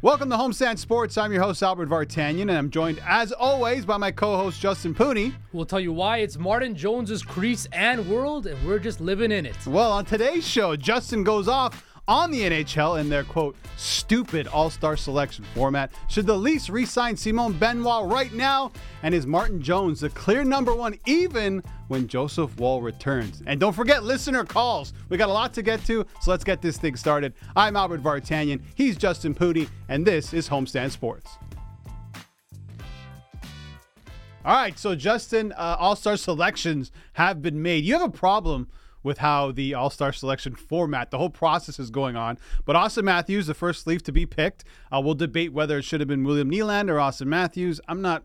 Welcome to Homestand Sports. I'm your host, Albert Vartanian, and I'm joined, as always, by my co host, Justin Pooni. We'll tell you why it's Martin Jones's crease and world, and we're just living in it. Well, on today's show, Justin goes off on the NHL in their quote, stupid all star selection format. Should the Leafs re sign Simon Benoit right now? And is Martin Jones the clear number one even when Joseph Woll returns? And don't forget listener calls. We got a lot to get to, so let's get this thing started. I'm Albert Vartanian, he's Justin Pooni, and this is Homestand Sports. All right, so Justin, uh, all star selections have been made. You have a problem with how the All Star selection format, the whole process is going on. But Auston Matthews, the first Leaf to be picked, uh, we'll debate whether it should have been William Nylander or Auston Matthews. I'm not,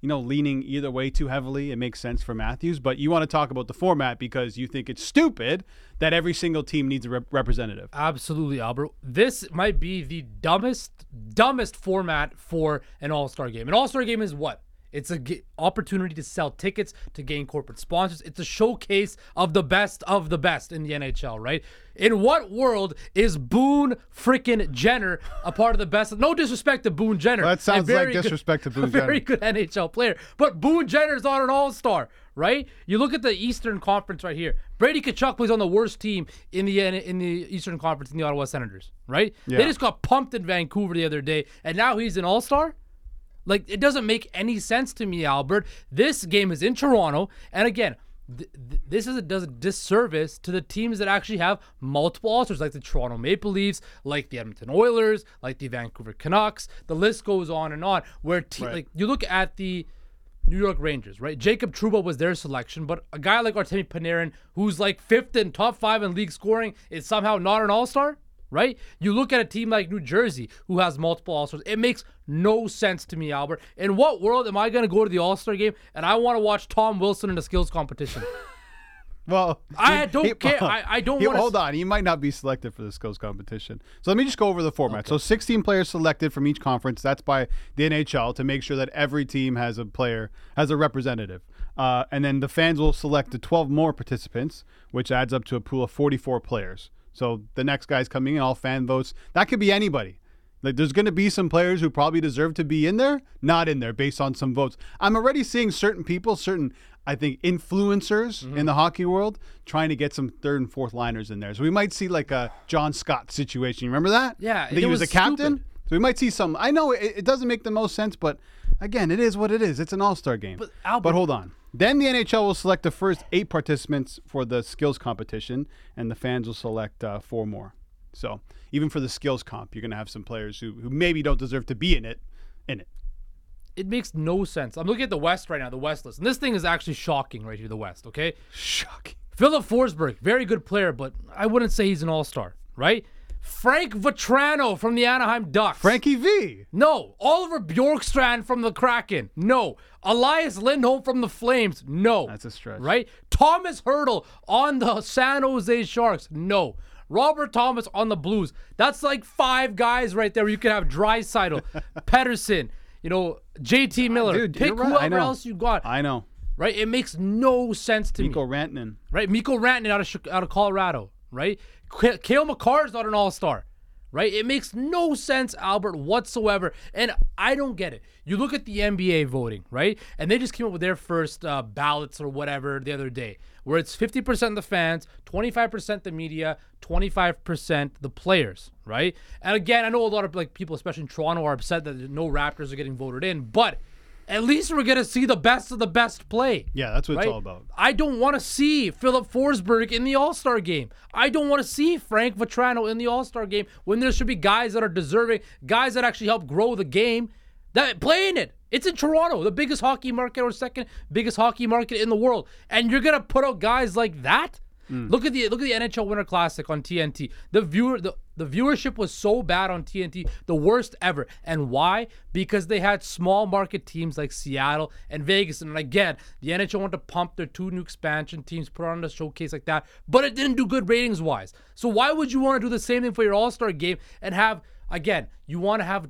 you know, leaning either way too heavily. It makes sense for Matthews, but you want to talk about the format because you think it's stupid that every single team needs a rep- representative. Absolutely, Albert. This might be the dumbest, dumbest format for an All Star game. An All Star game is what? It's an g- opportunity to sell tickets to gain corporate sponsors. It's a showcase of the best of the best in the NHL, right? In what world is Boone freaking Jenner a part of the best? No disrespect to Boone Jenner. Well, that sounds like very good- disrespect to Boone A very Jenner. good NHL player, but Boone Jenner's not an All Star, right? You look at the Eastern Conference right here. Brady Tkachuk plays on the worst team in the in the Eastern Conference in the Ottawa Senators, right? Yeah. They just got pumped in Vancouver the other day, and now he's an All Star. Like it doesn't make any sense to me, Albert. This game is in Toronto, and again, th- th- this is a, does a disservice to the teams that actually have multiple All-Stars, like the Toronto Maple Leafs, like the Edmonton Oilers, like the Vancouver Canucks. The list goes on and on. Where te- Right. like you look at the New York Rangers, right? Jacob Trouba was their selection, but a guy like Artemi Panarin, who's like fifth in top five in league scoring, is somehow not an All Star, right? You look at a team like New Jersey, who has multiple All Stars. It makes no sense to me, Albert. In what world am I going to go to the All Star game and I want to watch Tom Wilson in a skills competition? Well, I don't care. I- I don't He- wanna Hold s- on, he might not be selected for the skills competition. So let me just go over the format. So 16 players selected from each conference. That's by the NHL to make sure that every team has a player has a representative. Uh, and then the fans will select the 12 more participants, which adds up to a pool of 44 players. So the next guy's coming in, all fan votes. That could be anybody. Like there's going to be some players who probably deserve to be in there, not in there based on some votes. I'm already seeing certain people, certain I think influencers Mm-hmm. in the hockey world trying to get some third and fourth liners in there. So we might see like a John Scott situation. You remember that? Yeah, I think he was, was a captain. stupid. So we might see some. I know it, it doesn't make the most sense, but again, it is what it is. It's an all-star game. But, Albert- hold on. Then the NHL will select the first eight participants for the skills competition, and the fans will select uh, four more. So even for the skills comp, you're going to have some players who, who maybe don't deserve to be in it, in it. it makes no sense. I'm looking at the West right now, the West list, and this thing is actually shocking right here. The West, okay? Shocking. Filip Forsberg, very good player, but I wouldn't say he's an all star, right? Frank Vatrano from the Anaheim Ducks. Frankie V. No. Oliver Bjorkstrand from the Kraken. No. Elias Lindholm from the Flames. No. That's a stretch. Right? Thomas Hertl on the San Jose Sharks. No. Robert Thomas on the Blues. That's like five guys right there. You could have Draisaitl, Pettersson, you know, JT Miller. Dude, Pick right. Whoever else you got. I know. right? It makes no sense to me Mikko Rantanen. right? Mikko Rantanen out of out of Colorado, right? Cale Makar is not an All Star, right? It makes no sense, Albert, whatsoever, and I don't get it. You look at the NBA voting, right? And they just came up with their first uh, ballots or whatever the other day, where it's fifty percent the fans, twenty five percent the media, twenty five percent the players, right? And again, I know a lot of like people, especially in Toronto, are upset that no Raptors are getting voted in, but. At least we're gonna see the best of the best play. Yeah, that's what right? it's all about. I don't want to see Filip Forsberg in the All Star game. I don't want to see Frank Vatrano in the All Star game when there should be guys that are deserving, guys that actually help grow the game, that play in it. It's in Toronto, the biggest hockey market or second biggest hockey market in the world, and you're gonna put out guys like that. Mm. Look at the look at the NHL Winter Classic on TNT. The viewer the, the viewership was so bad on TNT, the worst ever. And why? Because they had small market teams like Seattle and Vegas. And again, the NHL wanted to pump their two new expansion teams, put on a showcase like that, but it didn't do good ratings wise. So why would you want to do the same thing for your All Star game and have again? You want to have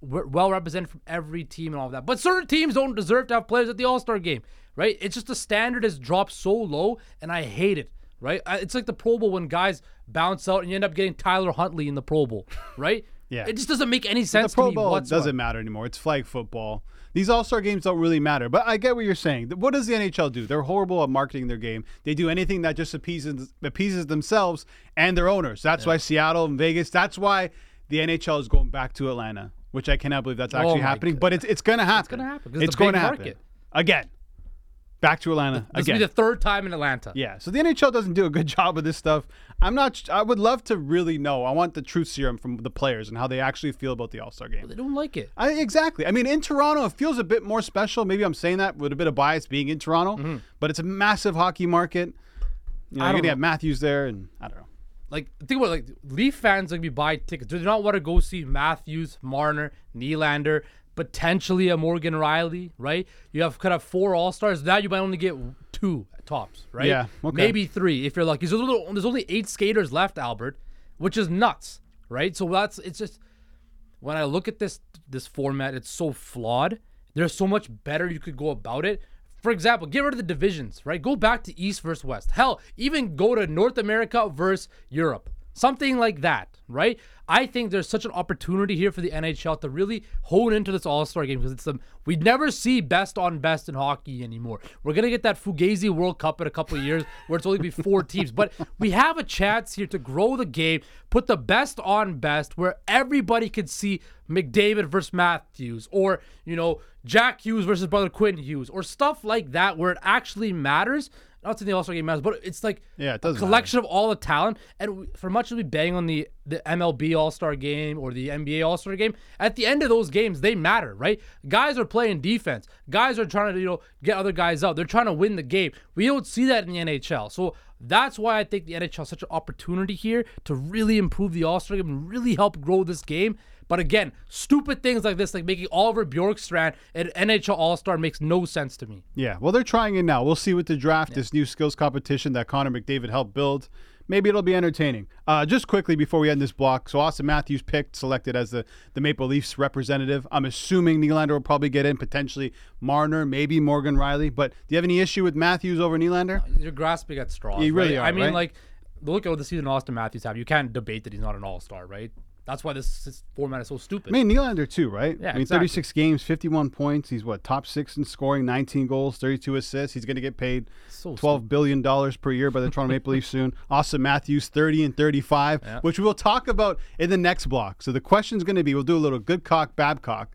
well represented from every team and all of that. But certain teams don't deserve to have players at the All Star game, right? It's just the standard has dropped so low, and I hate it, right? It's like the Pro Bowl when guys bounce out and you end up getting Tyler Huntley in the Pro Bowl, right? Yeah. It just doesn't make any sense the Pro to me Bowl whatsoever. doesn't matter anymore. It's flag football. These All Star games don't really matter. But I get what you're saying. What does the NHL do? They're horrible at marketing their game. They do anything that just appeases appeases themselves and their owners. That's why Seattle and Vegas. That's why the NHL is going back to Atlanta, which I cannot believe that's oh actually Oh happening. God. But it's it's going to happen. It's gonna happen, 'cause It's it's going to happen again. Back to Atlanta This will again. be the third time in Atlanta. Yeah, so the NHL doesn't do a good job of this stuff. I'm not. I would love to really know. I want the truth serum from the players and how they actually feel about the All Star game. They don't like it. I, exactly. I mean, in Toronto, it feels a bit more special. Maybe I'm saying that with a bit of bias being in Toronto, mm-hmm. but it's a massive hockey market. You know, you're gonna have. Matthews there, and I don't know. like think about it, like Leaf fans like be buy tickets. Do they not want to go see Matthews, Marner, Nylander, potentially a Morgan Rielly, right? You have could have four All Stars. Now you might only get two tops, right? Yeah, okay. Maybe three if you're lucky. There's, little, there's only eight skaters left, Albert, which is nuts, right? So that's it's just when I look at this this format, it's so flawed. There's so much better you could go about it. For example, get rid of the divisions, right? Go back to East versus West. Hell, even go to North America versus Europe. Something like that, right? I think there's such an opportunity here for the NHL to really hone into this All Star game because it's the we never see best on best in hockey anymore. We're gonna get that Fugazi World Cup in a couple of years where it's only be four teams, but we have a chance here to grow the game, put the best on best, where everybody can see McDavid versus Matthews, or you know Jack Hughes versus brother Quinn Hughes, or stuff like that, where it actually matters. Not saying the All Star game matters, but it's like Yeah, it does a collection of all the talent. And we, for much as we bang on the the MLB All Star game or the NBA All Star game, at the end of those games, they matter, right? Guys are playing defense. Guys are trying to you know get other guys out. They're trying to win the game. We don't see that in the NHL. So that's why I think the NHL is such an opportunity here to really improve the All Star game and really help grow this game. But again, stupid things like this, like making Oliver Bjorkstrand an NHL All Star, makes no sense to me. Yeah, well, they're trying it now. We'll see with the draft, this new skills competition that Connor McDavid helped build. Maybe it'll be entertaining. Uh, just quickly before we end this block, so Auston Matthews picked, selected as the, the Maple Leafs representative. I'm assuming Nylander will probably get in, potentially Marner, maybe Morgan Rielly. But do you have any issue with Matthews over Nylander? You're grasping at straws. You really right? are, I mean, right? like, look at what the season Auston Matthews have. You can't debate that he's not an All Star, right? That's why this, this format is so stupid. I mean, Nylander too, right? Yeah, I mean, exactly. 36 games, 51 points. He's what top six in scoring, 19 goals, 32 assists. He's going to get paid So 12 billion dollars per year by the Toronto Maple Leafs soon. Auston Matthews, 30 and 35, Yeah. which we will talk about in the next block. So the question is going to be: We'll do a little good cock, bad cock.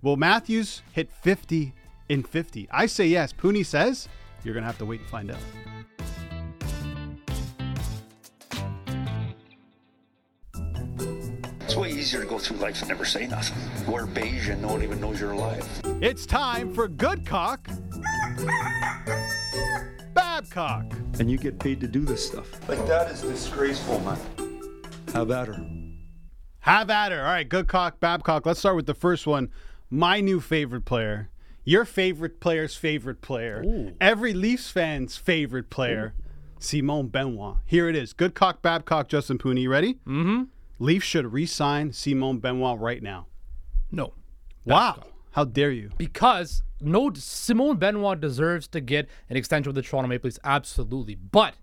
Will Matthews hit 50 in 50? I say yes. Pooni says you're going to have to wait and find out. It's way easier to go through life and never say nothing. Wear beige and no one even knows you're alive. It's time for good cock, bad cock. and you get paid to do this stuff. Like that is disgraceful, man. Have at her. Have at her. All right, good cock, Babcock. Let's start with the first one. My new favorite player. Your favorite player's favorite player. Every Leafs fan's favorite player. Simone Benoit. Here it is. Good cock, Babcock, Justin Pooni. You ready? Mm-hmm. Leafs should re-sign Simone Benoit right now. no. Wow. How dare you? Because no Simone Benoit deserves to get an extension with the Toronto Maple Leafs, absolutely. But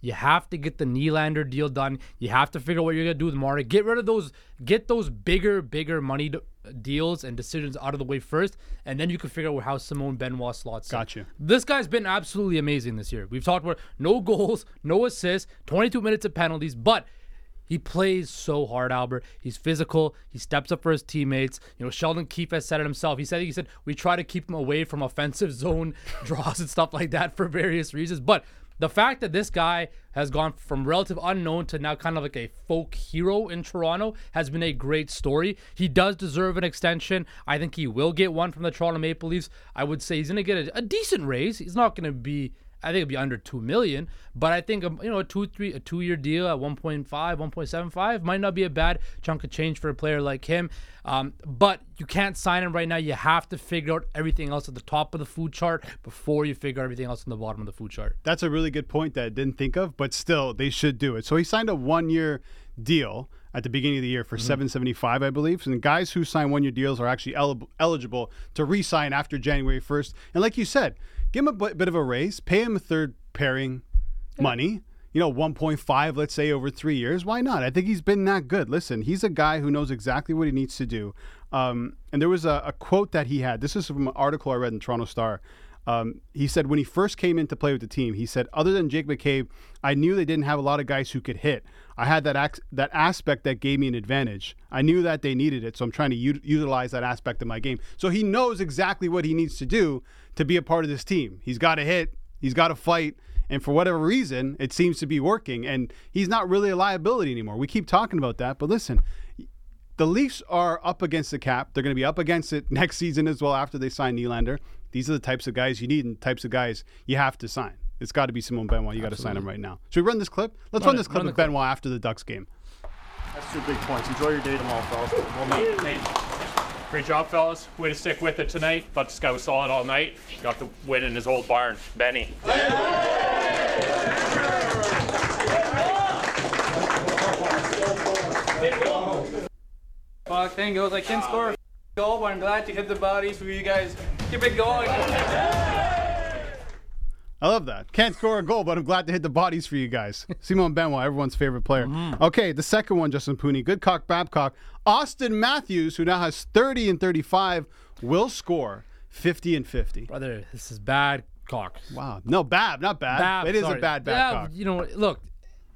you have to get the Nylander deal done. You have to figure out what you're gonna do with Marta. Get rid of those, get those bigger, bigger money d- deals and decisions out of the way first, and then you can figure out how Simone Benoit slots. in. Got. This guy's been absolutely amazing this year. We've talked about no goals, no assists, 22 minutes of penalties, but he plays so hard, Albert. He's physical. He steps up for his teammates. You know, Sheldon Keefe has said it himself. He said he said we try to keep him away from offensive zone draws and stuff like that for various reasons. But the fact that this guy has gone from relative unknown to now kind of like a folk hero in Toronto has been a great story. He does deserve an extension. I think he will get one from the Toronto Maple Leafs. I would say he's going to get a, a decent raise. He's not going to be I think it'd be under two million. But I think um, you know a two three a two year deal at 1.5, 1.75 might not be a bad chunk of change for a player like him. Um, but you can't sign him right now. You have to figure out everything else at the top of the food chart before you figure everything else on the bottom of the food chart. That's a really good point that I didn't think of, but still, they should do it. So he signed a one year deal at the beginning of the year for Mm-hmm. 775 I believe. And guys who sign one year deals are actually el- eligible to re sign after January 1st. And like you said, give him a b- bit of a raise, pay him a third pairing money. You know, 1.5, let's say, over three years. Why not? I think he's been that good. Listen, he's a guy who knows exactly what he needs to do. Um, and there was a, a quote that he had. This is from an article I read in Toronto Star. Um, he said when he first came in to play with the team, he said, other than Jake McCabe, I knew they didn't have a lot of guys who could hit. I had that ac- that aspect that gave me an advantage. I knew that they needed it, so I'm trying to u- utilize that aspect of my game. So he knows exactly what he needs to do to be a part of this team. He's got to hit, he's got to fight, and for whatever reason, it seems to be working. And he's not really a liability anymore. We keep talking about that, but listen, the Leafs are up against the cap. They're going to be up against it next season as well after they sign Nylander. These are the types of guys you need and types of guys you have to sign. It's got to be Simone Benoit. You got to sign him right now. Should we run this clip? Let's run, Run this clip Run of the clip. Benoit after the Ducks game. That's two big points. Enjoy your day tomorrow, fellas. Well done. Great job, fellas. Way to stick with it tonight. Thought this guy was solid all night. Got the win in his old barn. Benny. Fuck, thing goes. I can't score a goal, but I'm glad to hit the bodies for you guys. Keep it going. I love that. Can't score a goal, but I'm glad to hit the bodies for you guys. Simon Benoit, everyone's favorite player. Mm-hmm. Okay, the second one, Justin Pooni. Good cock, Babcock. Auston Matthews, who now has 30 and 35, will score 50 and 50. Brother, this is bad cock. Wow. No, Bab, not bad. Bab, it is sorry. a bad Yeah, Babcock. you know, look,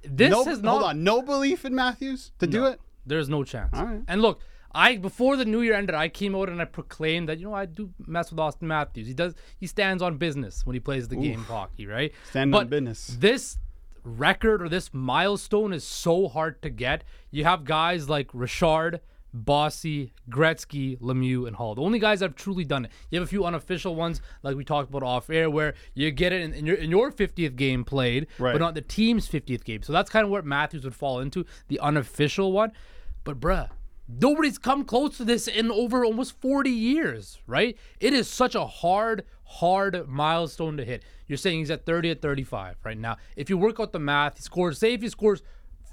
this no, has not. hold on. No belief in Matthews to do it? There's no chance. All right. And look, I before the new year ended, I came out and I proclaimed that you know I do mess with Auston Matthews. He does. He stands on business when he plays the game of hockey, right? Stand but on business. This record or this milestone is so hard to get. You have guys like Richard. Bossy, Gretzky, Lemieux, and Hull. The only guys that have truly done it. You have a few unofficial ones, like we talked about off air, where you get it in, in your in your 50th game played, Right. but not the team's 50th game. So that's kind of where Matthews would fall into, the unofficial one. But bruh, nobody's come close to this in over almost 40 years, right? It is such a hard, hard milestone to hit. You're saying he's at 30 at 35 right now. If you work out the math, he scores, say if he scores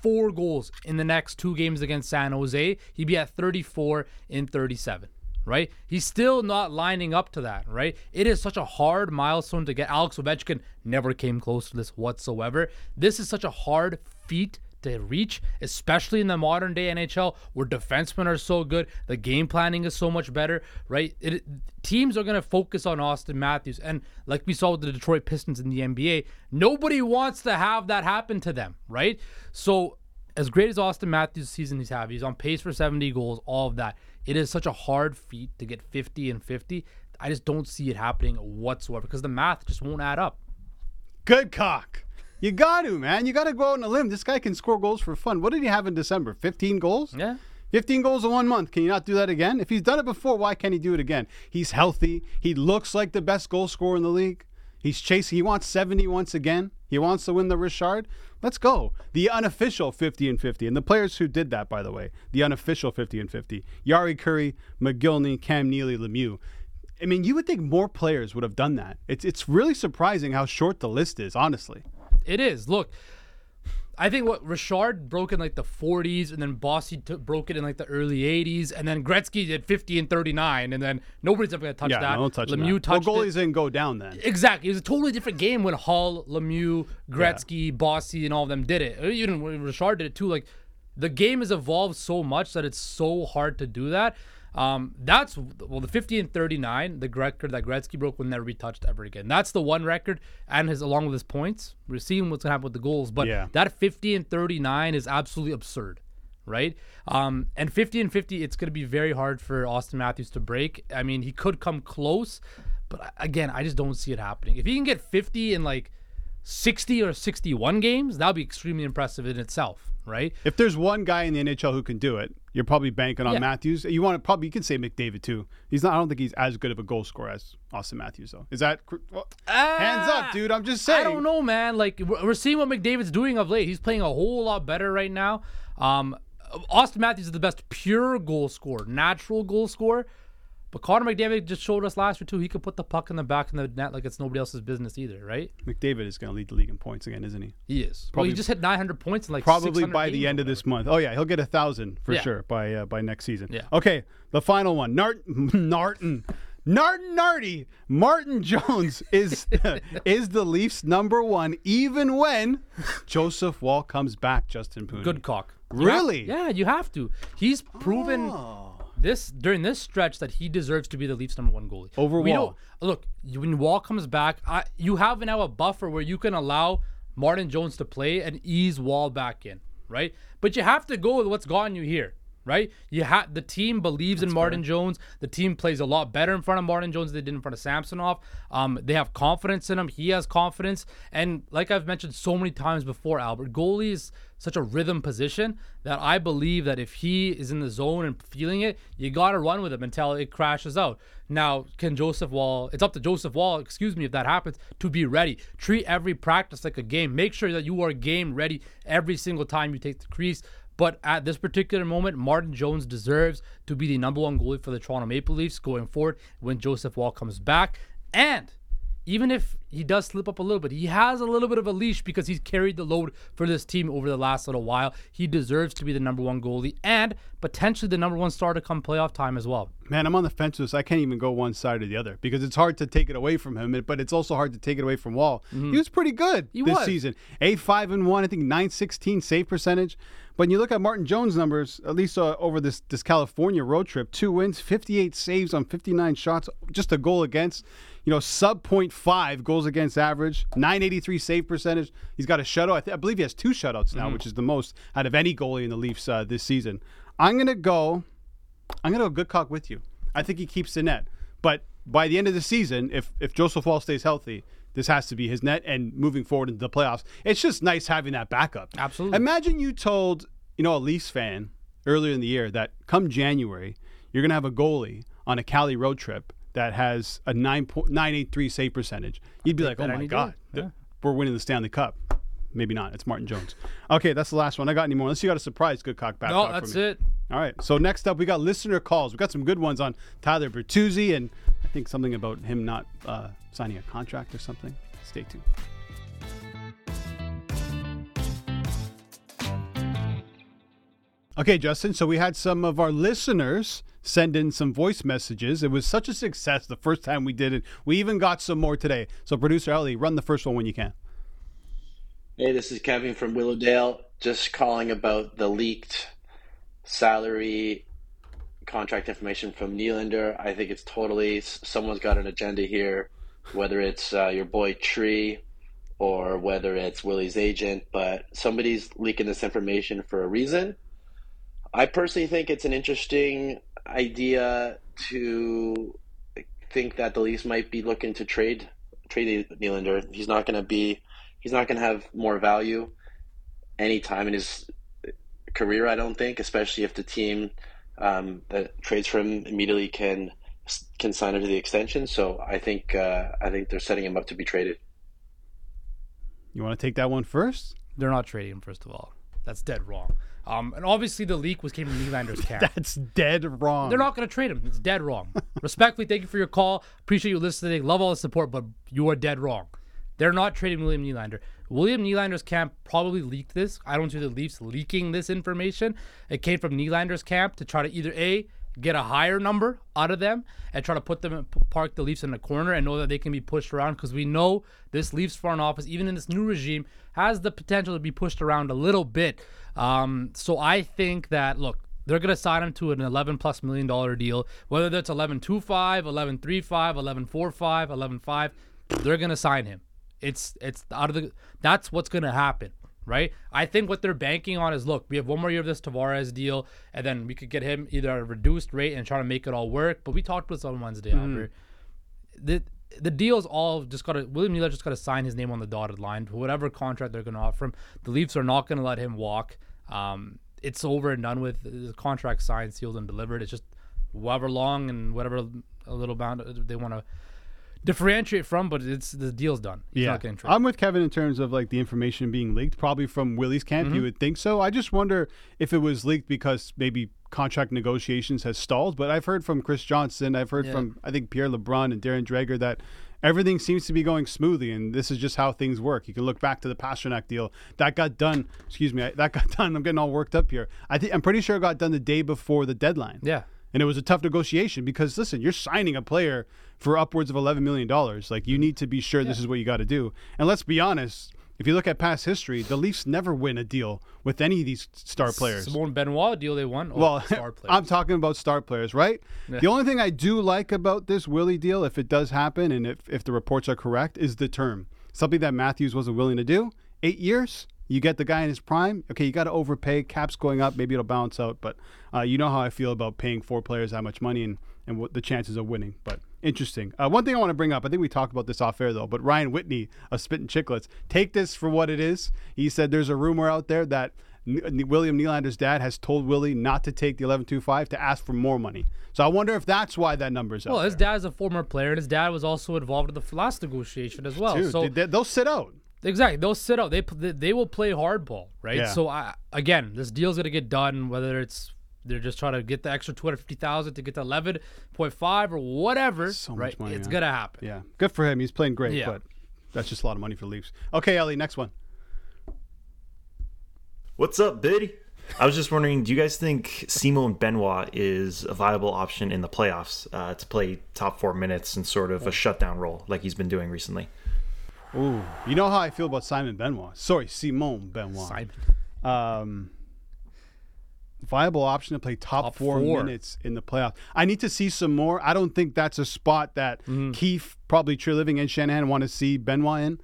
four goals in the next two games against San Jose, he'd be at 34 in 37 right? He's still not lining up to that, right? It is such a hard milestone to get. Alex Ovechkin never came close to this whatsoever. This is such a hard feat to reach, especially in the modern day NHL where defensemen are so good, the game planning is so much better, right? It, teams are going to focus on Auston Matthews. And like we saw with the Detroit Pistons in the NBA, nobody wants to have that happen to them, right? So as great as Auston Matthews' season he's having, he's on pace for 70 goals, all of that. It is such a hard feat to get 50 and 50. I just don't see it happening whatsoever because the math just won't add up. Good cock. You got to, man. You got to go out on a limb. This guy can score goals for fun. What did he have in December? 15 goals? Yeah. 15 goals in one month. Can you not do that again? If he's done it before, why can't he do it again? He's healthy. He looks like the best goal scorer in the league. He's chasing. He wants 70 once again. He wants to win the Richard. Let's go. The unofficial 50 and 50. And the players who did that, by the way, the unofficial 50 and 50. Jari Kurri, Mogilny, Cam Neely, Lemieux. I mean, you would think more players would have done that. It's it's really surprising how short the list is, honestly. It is. Look, I think what Richard broke in like the 40s, and then Bossy t- broke it in like the early 80s, and then Gretzky did 50 and 39, and then nobody's ever gonna touch yeah, that. no touch Lemieux that. touched well, it. goalies didn't go down then. Exactly. It was a totally different game when Hull, Lemieux, Gretzky, Bossy, and all of them did it. Even when Richard did it too. Like the game has evolved so much that it's so hard to do that. Um, that's well, the 50 and 39, the record that Gretzky broke will never be touched ever again. That's the one record, and his along with his points. We're seeing what's gonna happen with the goals, but Yeah. that 50 and 39 is absolutely absurd right? Um, and 50 and 50, it's to be very hard for Auston Matthews to break. I mean, he could come close, but again, I just don't see it happening. If he can get 50 in like 60 or 61 games, that would be extremely impressive in itself, right? If there's one guy in the NHL who can do it, You're probably banking on Yeah. Matthews. You want to probably you can say McDavid too. He's not. I don't think he's as good of a goal scorer as Auston Matthews though. Is that well, hands up, dude? I'm just saying. Ah, I don't know, man. Like we're we're seeing what McDavid's doing of late. He's playing a whole lot better right now. Um, Auston Matthews is the best pure goal scorer, natural goal scorer. But Connor McDavid just showed us last year too. He could put the puck in the back of the net like it's nobody else's business either, right? McDavid is going to lead the league in points again, isn't he? He is. well, Probably- he just hit 900 points in like Probably by the end of this month. Oh yeah, he'll get a thousand for Yeah. sure by uh, by next season. Yeah. Okay, the final one. Nart Narton. Narton Narty. Martin Jones is is the Leafs number one even when Joseph Woll comes back. Justin Poon. Good cock. You have- Really? yeah, you have to. He's proven Oh. This during this stretch that he deserves to be the Leafs' number one goalie. Over we Woll. Look, when Woll comes back, I, you have now a buffer where you can allow Martin Jones to play and ease Woll back in, right? But you have to go with what's gotten you here. Right, you have the team believes in Martin Jones. The team plays a lot better in front of Martin Jones than they did in front of Samsonov. Um, they have confidence in him. He has confidence, and like I've mentioned so many times before, Albert, goalie is such a rhythm position that I believe that if he is in the zone and feeling it, you got to run with him until it crashes out. Now, can Joseph Woll, it's up to Joseph Woll, excuse me, if that happens, to be ready. Treat every practice like a game. Make sure that you are game ready every single time you take the crease. But at this particular moment, Martin Jones deserves to be the number one goalie for the Toronto Maple Leafs going forward when Joseph Woll comes back. And even if he does slip up a little bit, he has a little bit of a leash because he's carried the load for this team over the last little while. He deserves to be the number one goalie and potentially the number one star to come playoff time as well. Man, I'm on the fence with this. I can't even go one side or the other because it's hard to take it away from him, but it's also hard to take it away from Woll. He was pretty good Mm-hmm. He this was. season. 8 5 and 1, I think 916 save percentage. But when you look at Martin Jones' numbers, at least uh, over this, this California road trip, two wins, 58 saves on 59 shots, just a goal against, you know, sub 0.5 goals against average, 983 save percentage. He's got a shutout. I, th- I believe he has two shutouts now, which is the most out of any goalie in the Leafs uh, this season. I'm going to go. I'm gonna go good cock with you. I think he keeps the net. But by the end of the season, if if Joseph Woll stays healthy, this has to be his net. And moving forward into the playoffs, it's just nice having that backup. Absolutely. Imagine you told you know a Leafs fan earlier in the year that come January you're gonna have a goalie on a Cali road trip that has a nine point nine eight three save percentage. You'd be like, oh my god, th- we're winning the Stanley Cup. Maybe not. It's Martin Jones. Okay, that's the last one. I got any more? Unless you got a surprise, good cock back. No, that's it. All right. So next up, we got listener calls. We got some good ones on Tyler Bertuzzi, and I think something about him not uh, signing a contract or something. Stay tuned. Okay, Justin. So we had some of our listeners send in some voice messages. It was such a success the first time we did it. We even got some more today. So, producer Ellie, run the first one when you can. Hey, this is Kevin from Willowdale. Just calling about the leaked salary contract information from Nylander. I think it's totally someone's got an agenda here, whether it's uh, your boy Tree or whether it's Willie's agent, but somebody's leaking this information for a reason. I personally think it's an interesting idea to think that the Leafs might be looking to trade trade Nylander. He's not going to be he's not going to have more value any time in his career. I don't think, especially if the team um, that trades for him immediately can can sign him to the extension. So I think uh, I think they're setting him up to be traded. You want to take that one first? They're not trading him, first of all. That's dead wrong. Um, and obviously the leak was came from Nylander's camp. That's dead wrong. They're not going to trade him. It's dead wrong. Respectfully, thank you for your call. Appreciate you listening. Love all the support, but you are dead wrong. They're not trading William Nylander. William Nylander's camp probably leaked this. I don't see the Leafs leaking this information. It came from Nylander's camp to try to either A, get a higher number out of them and try to put them park the Leafs in the corner and know that they can be pushed around because we know this Leafs front office, even in this new regime, has the potential to be pushed around a little bit. Um, so I think that look, they're gonna sign him to an 11 plus million dollar deal, whether that's 11.25, 11.35, 11.45, 11.5. They're gonna sign him. It's it's out of the. That's what's gonna happen right? I think what they're banking on is look, we have one more year of this Tavares deal, and then we could get him either at a reduced rate and try to make it all work. But we talked with on Wednesday, Albert. The the deal's all just got to William Nylander just got to sign his name on the dotted line for whatever contract they're going to offer him. The Leafs are not going to let him walk. Um, it's over and done with. The contract signed, sealed, and delivered. It's just however long and whatever a little amount they want to differentiate from, but it's the deal's done. He's not. I'm with Kevin in terms of like the information being leaked, probably from Willie's camp. Mm-hmm. You would think so. I just wonder if it was leaked because maybe contract negotiations has stalled. But I've heard from Chris Johnson, I've heard Yeah. from I think Pierre LeBrun and Darren Dreger that everything seems to be going smoothly, and this is just how things work. You can look back to the Pastrnak deal that got done. Excuse me, that got done. I'm getting all worked up here. I think I'm pretty sure it got done the day before the deadline. yeah. And it was a tough negotiation because listen, you're signing a player for upwards of eleven million dollars. Like you need to be sure this is what you got to do. And let's be honest, if you look at past history, the Leafs never win a deal with any of these star players. Simone Benoit deal they won. Oh, Well, star players. I'm talking about star players, right? The only thing I do like about this Willie deal, if it does happen and if, if the reports are correct, is the term. Something that Matthews wasn't willing to do. Eight years, you get the guy in his prime. Okay, you got to overpay. Cap's going up. Maybe it'll balance out. But uh, you know how I feel about paying four players that much money and, and what the chances of winning. But interesting. Uh, one thing I want to bring up, I think we talked about this off air though, but Ryan Whitney of Spittin' Chicklets, take this for what it is. He said there's a rumor out there that William Nylander's dad has told Willie not to take the 11.25 to ask for more money. So I wonder if that's why that number's up. well, his dad's a former player, and his dad was also involved in the last negotiation as well. Dude, so they, they'll sit out. Exactly. They'll sit out. They they, they will play hardball, right? Yeah. So I, again, this deal's gonna get done. Whether it's they're just trying to get the extra two hundred fifty thousand to get to eleven point five or whatever, So much right? money, it's man. gonna happen. Yeah, good for him. He's playing great, Yeah. but that's just a lot of money for the Leafs. Okay, Ellie, next one. What's up, Biddy? I was just wondering, do you guys think Simone Benoit is a viable option in the playoffs uh, to play top four minutes and sort of a shutdown role like he's been doing recently? Ooh, you know how I feel about Simon Benoit. Sorry, Simon Benoit. Simon. Um, viable option to play top, Top four, four. minutes in the playoffs. I need to see some more. I don't think that's a spot that Mm-hmm. Keefe, probably Treliving, and Shanahan want to see Benoit in.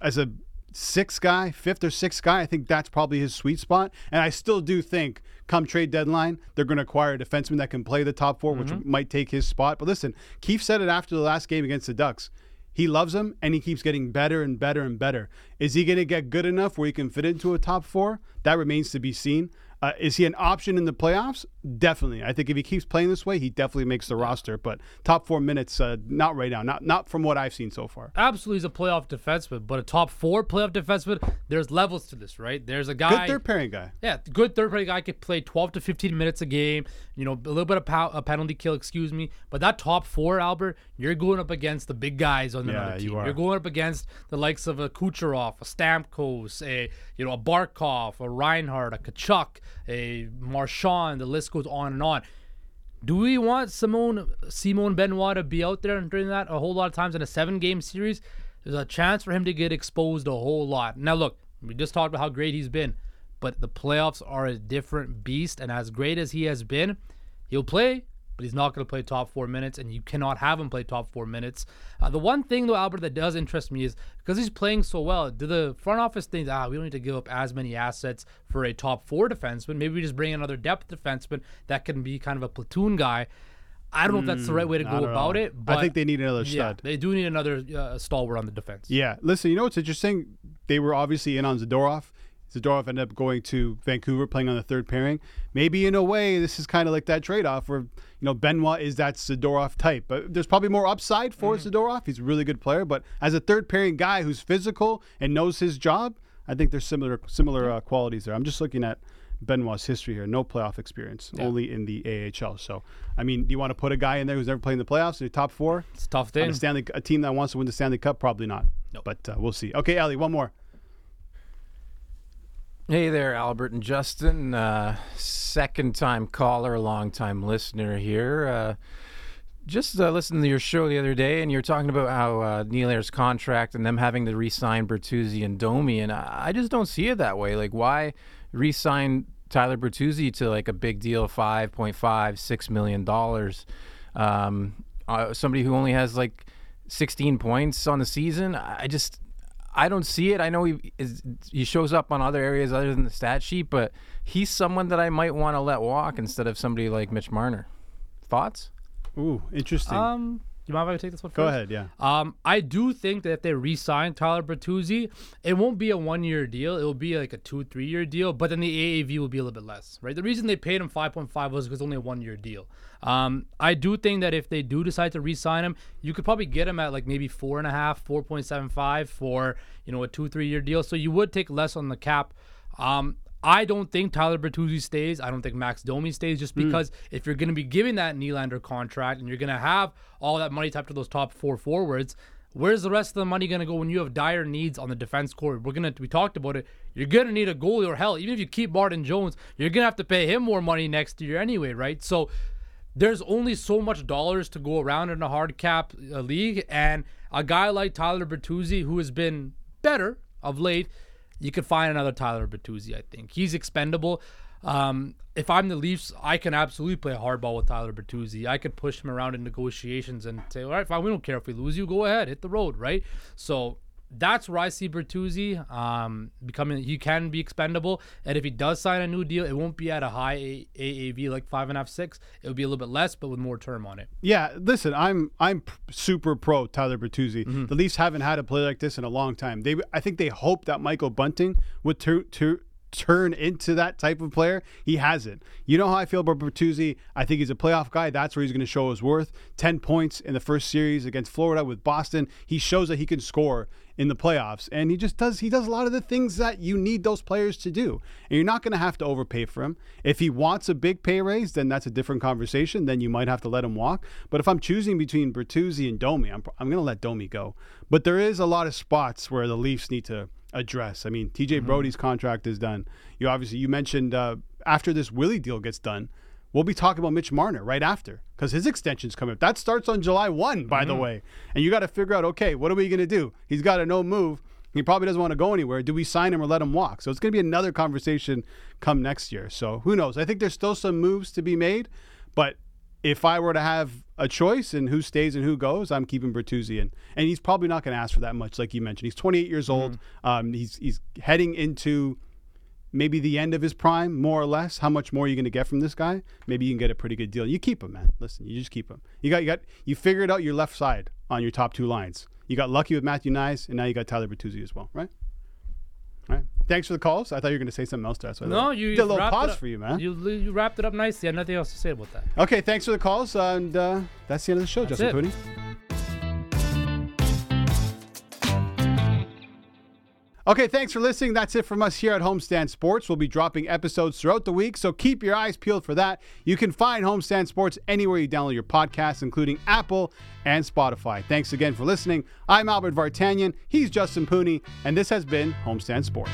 As a sixth guy, fifth or sixth guy, I think that's probably his sweet spot. And I still do think come trade deadline, they're going to acquire a defenseman that can play the top 4 which Mm-hmm. might take his spot. But listen, Keefe said it after the last game against the Ducks. He loves him and he keeps getting better and better and better. Is he going to get good enough where he can fit into a top four? That remains to be seen. Uh, is he an option in the playoffs? Definitely. I think if he keeps playing this way, he definitely makes the roster. But top four minutes, uh, not right now. Not not from what I've seen so far. Absolutely, he's a playoff defenseman, but a top four playoff defenseman. There's levels to this, right? There's a guy, Good third pairing guy. Yeah, good third party guy could play 12 to 15 minutes a game. You know, a little bit of pow- a penalty kill, excuse me. But that top four, Albert, you're going up against the big guys on the Yeah, other you are. You're going up against the likes of a Kucherov, a Stamkos, a you know a Barkov, a Reinhart, a Tkachuk, a Marchand. The list goes on and on. Do we want Simone Simone Benoit to be out there during that a whole lot of times in a seven game series? There's a chance for him to get exposed a whole lot. Now look, we just talked about how great he's been, but the playoffs are a different beast, and as great as he has been, he'll play, but he's not going to play top four minutes, and you cannot have him play top four minutes. Uh, the one thing though, Albert, that does interest me is because he's playing so well. Do the front office think, ah, we don't need to give up as many assets for a top four defenseman? Maybe we just bring another depth defenseman that can be kind of a platoon guy. I don't know if that's the right way to go about know. it, but I think they need another yeah, stud. they do need another uh, stalwart on the defense. Yeah. Listen, you know what's interesting? They were obviously in on Zadorov. Zadorov ended up going to Vancouver, playing on the third pairing. Maybe in a way, this is kind of like that trade-off where you know Benoit is that Zadorov type, but there's probably more upside for Zadorov. He's a really good player, but as a third pairing guy who's physical and knows his job, I think there's similar similar uh, qualities there. I'm just looking at Benoit's history here. No playoff experience, only in the AHL. So, I mean, do you want to put a guy in there who's never played in the playoffs in your top four? It's a tough On thing. a Stanley, a team that wants to win the Stanley Cup, probably not. But uh, we'll see. Okay, Ali, one more. Hey there, Albert and Justin. Uh, second time caller, long time listener here. Uh, just uh, listened to your show the other day, and you're talking about how uh, Nylander's contract and them having to re-sign Bertuzzi and Domi, and I just don't see it that way. Like, why re-sign Tyler Bertuzzi to like a big deal, five point five, six million dollars? Um, uh, somebody who only has like 16 points on the season. I just I don't see it. I know he is he shows up on other areas other than the stat sheet, but he's someone that I might want to let walk instead of somebody like Mitch Marner. Thoughts? Ooh, interesting. Um, you mind if I take this one Go first? ahead, yeah. Um, I do think that if they re-sign Tyler Bertuzzi, it won't be a one-year deal. It will be like a two, three-year deal, but then the AAV will be a little bit less, right? The reason they paid him 5.5 was because it's only a one-year deal. Um, I do think that if they do decide to re-sign him, you could probably get him at like maybe four and a half, 4.75 for you know a two, three-year deal. So you would take less on the cap. Um, I don't think Tyler Bertuzzi stays. I don't think Max Domi stays just because if you're going to be giving that Nylander contract and you're going to have all that money tied to those top four forwards, where's the rest of the money going to go when you have dire needs on the defense core? We're going to, we talked about it. You're going to need a goalie or hell, even if you keep Martin Jones, you're going to have to pay him more money next year anyway, right? So there's only so much dollars to go around in a hard cap uh, league. And a guy like Tyler Bertuzzi, who has been better of late, you could find another Tyler Bertuzzi. I think he's expendable. Um, if I'm the Leafs, I can absolutely play hardball with Tyler Bertuzzi. I could push him around in negotiations and say, all right, fine, we don't care if we lose you. Go ahead, hit the road, right? So that's where I see Bertuzzi um, becoming. He can be expendable, and if he does sign a new deal, it won't be at a high AAV like five and a half, six. It'll be a little bit less, but with more term on it. Yeah, listen, I'm I'm super pro Tyler Bertuzzi. The Leafs haven't had a play like this in a long time. They I think they hope that Michael Bunting would tur- tur- turn into that type of player. He hasn't. You know how I feel about Bertuzzi. I think he's a playoff guy. That's where he's going to show his worth. Ten points in the first series against Florida with Boston. He shows that he can score in the playoffs, and he just does. He does a lot of the things that you need those players to do. And you're not going to have to overpay for him. If he wants a big pay raise, then that's a different conversation. Then you might have to let him walk. But if I'm choosing between Bertuzzi and Domi, I'm I'm going to let Domi go. But there is a lot of spots where the Leafs need to address. I mean, TJ Brodie's contract is done. You obviously you mentioned uh, after this Willie deal gets done, we'll be talking about Mitch Marner right after because his extension's coming up. That starts on July one, by the way. And you got to figure out, okay, what are we going to do? He's got a no move. He probably doesn't want to go anywhere. Do we sign him or let him walk? So it's going to be another conversation come next year. So who knows? I think there's still some moves to be made, but if I were to have a choice and who stays and who goes, I'm keeping Bertuzzi in, and he's probably not going to ask for that much, like you mentioned. He's 28 years old. Um, he's he's heading into maybe the end of his prime, more or less. How much more are you going to get from this guy? Maybe you can get a pretty good deal. You keep him, man. Listen, you just keep him. You got you got you figured out your left side on your top two lines. You got lucky with Matthew Knies, and now you got Tyler Bertuzzi as well, right? All right. Thanks for the calls. I thought you were going to say something else to us. No, you did a little pause for you, man. You you wrapped it up nicely. I have nothing else to say about that. Okay, thanks for the calls, and uh, that's the end of the show, That's Justin it. Pooni. Okay, thanks for listening. That's it from us here at Homestand Sports. We'll be dropping episodes throughout the week, so keep your eyes peeled for that. You can find Homestand Sports anywhere you download your podcasts, including Apple and Spotify. Thanks again for listening. I'm Albert Vartanian. He's Justin Pooni, and this has been Homestand Sports.